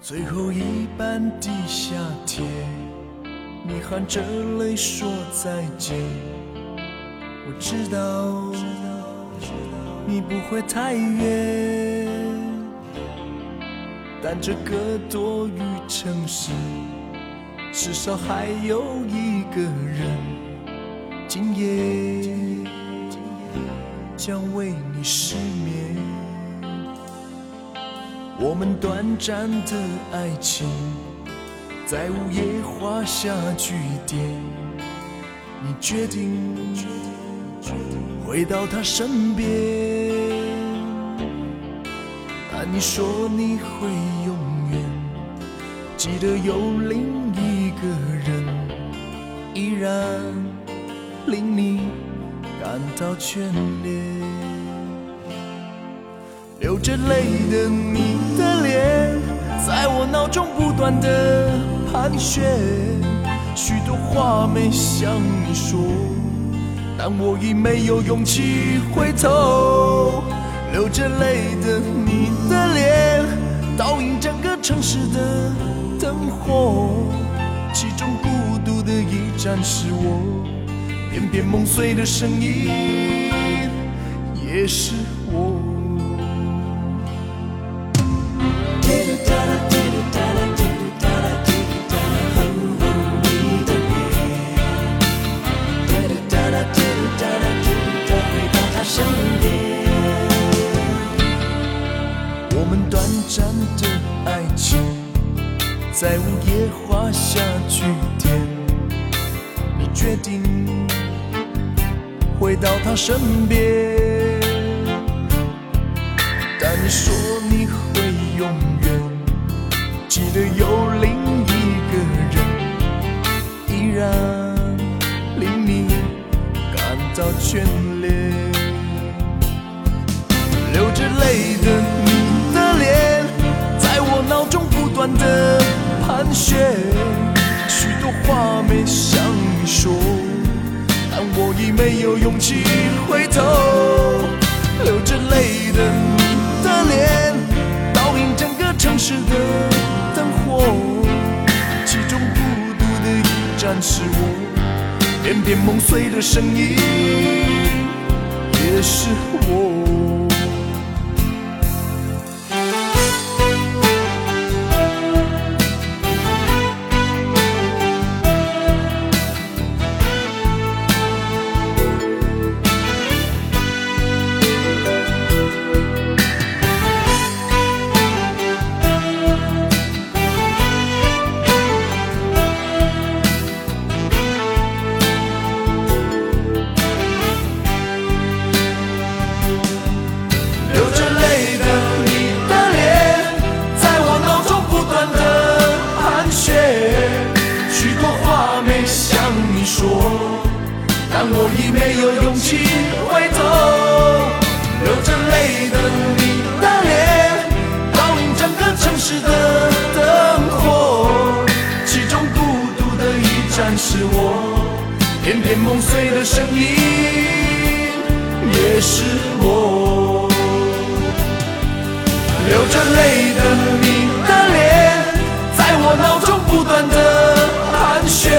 最后一班地下铁，你含着泪说再见。我知道你不会太远，但这个多雨城市，至少还有一个人，今夜将为你失眠。我们短暂的爱情，在午夜画下句点。你决定回到他身边，你说你会永远记得有另一个人，依然令你感到眷恋。流着泪的你的脸，在我脑中不断的盘旋，许多话没向你说，但我已没有勇气回头。流着泪的你，城市的灯火，其中孤独的一盏是我，片片梦碎的声音，也是我。在午夜画下句点。你决定回到他身边，但你说你会永远记得有另一个人，依然令你感到眷恋。流着泪的你的脸，在我脑中不断的寒暄，许多话没向你说，但我已没有勇气回头。流着泪的你的脸，倒映整个城市的灯火，其中孤独的一盏是我，片片梦碎的声音，也是我。的一盏是我，片片梦碎的声音，也是我。流着泪的你的脸，在我脑中不断的盘旋，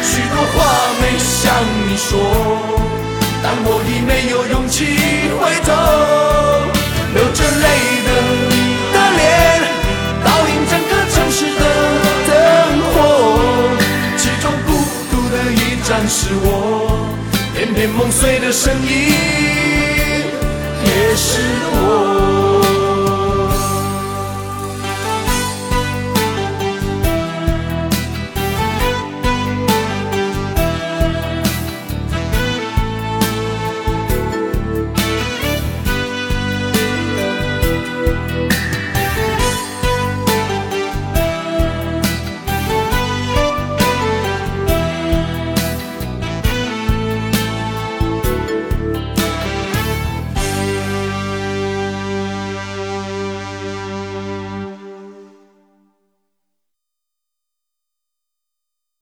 许多话没向你说，但我已没有勇气回头。是我片片梦碎的声音也是